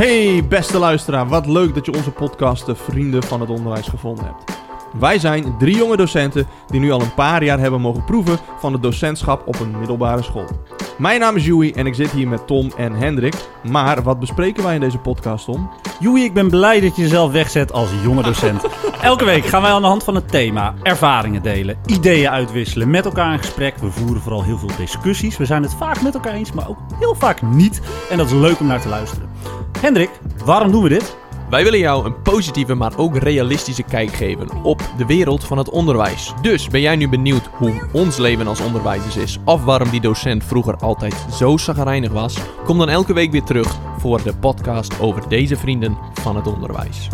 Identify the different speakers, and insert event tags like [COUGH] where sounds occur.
Speaker 1: Hey beste luisteraar, wat leuk dat je onze podcast de Vrienden van het Onderwijs gevonden hebt. Wij zijn drie jonge docenten die nu al een paar jaar hebben mogen proeven van het docentschap op een middelbare school. Mijn naam is Joey en ik zit hier met Tom en Hendrik. Maar wat bespreken wij in deze podcast, Tom?
Speaker 2: Joey, ik ben blij dat je jezelf wegzet als jonge docent. [LAUGHS] Elke week gaan wij aan de hand van het thema ervaringen delen, ideeën uitwisselen, met elkaar in gesprek. We voeren vooral heel veel discussies. We zijn het vaak met elkaar eens, maar ook heel vaak niet. En dat is leuk om naar te luisteren. Hendrik, waarom doen we dit?
Speaker 3: Wij willen jou een positieve, maar ook realistische kijk geven op de wereld van het onderwijs. Dus ben jij nu benieuwd hoe ons leven als onderwijzers is, of waarom die docent vroeger altijd zo zagrijnig was? Kom dan elke week weer terug voor de podcast over deze vrienden van het onderwijs.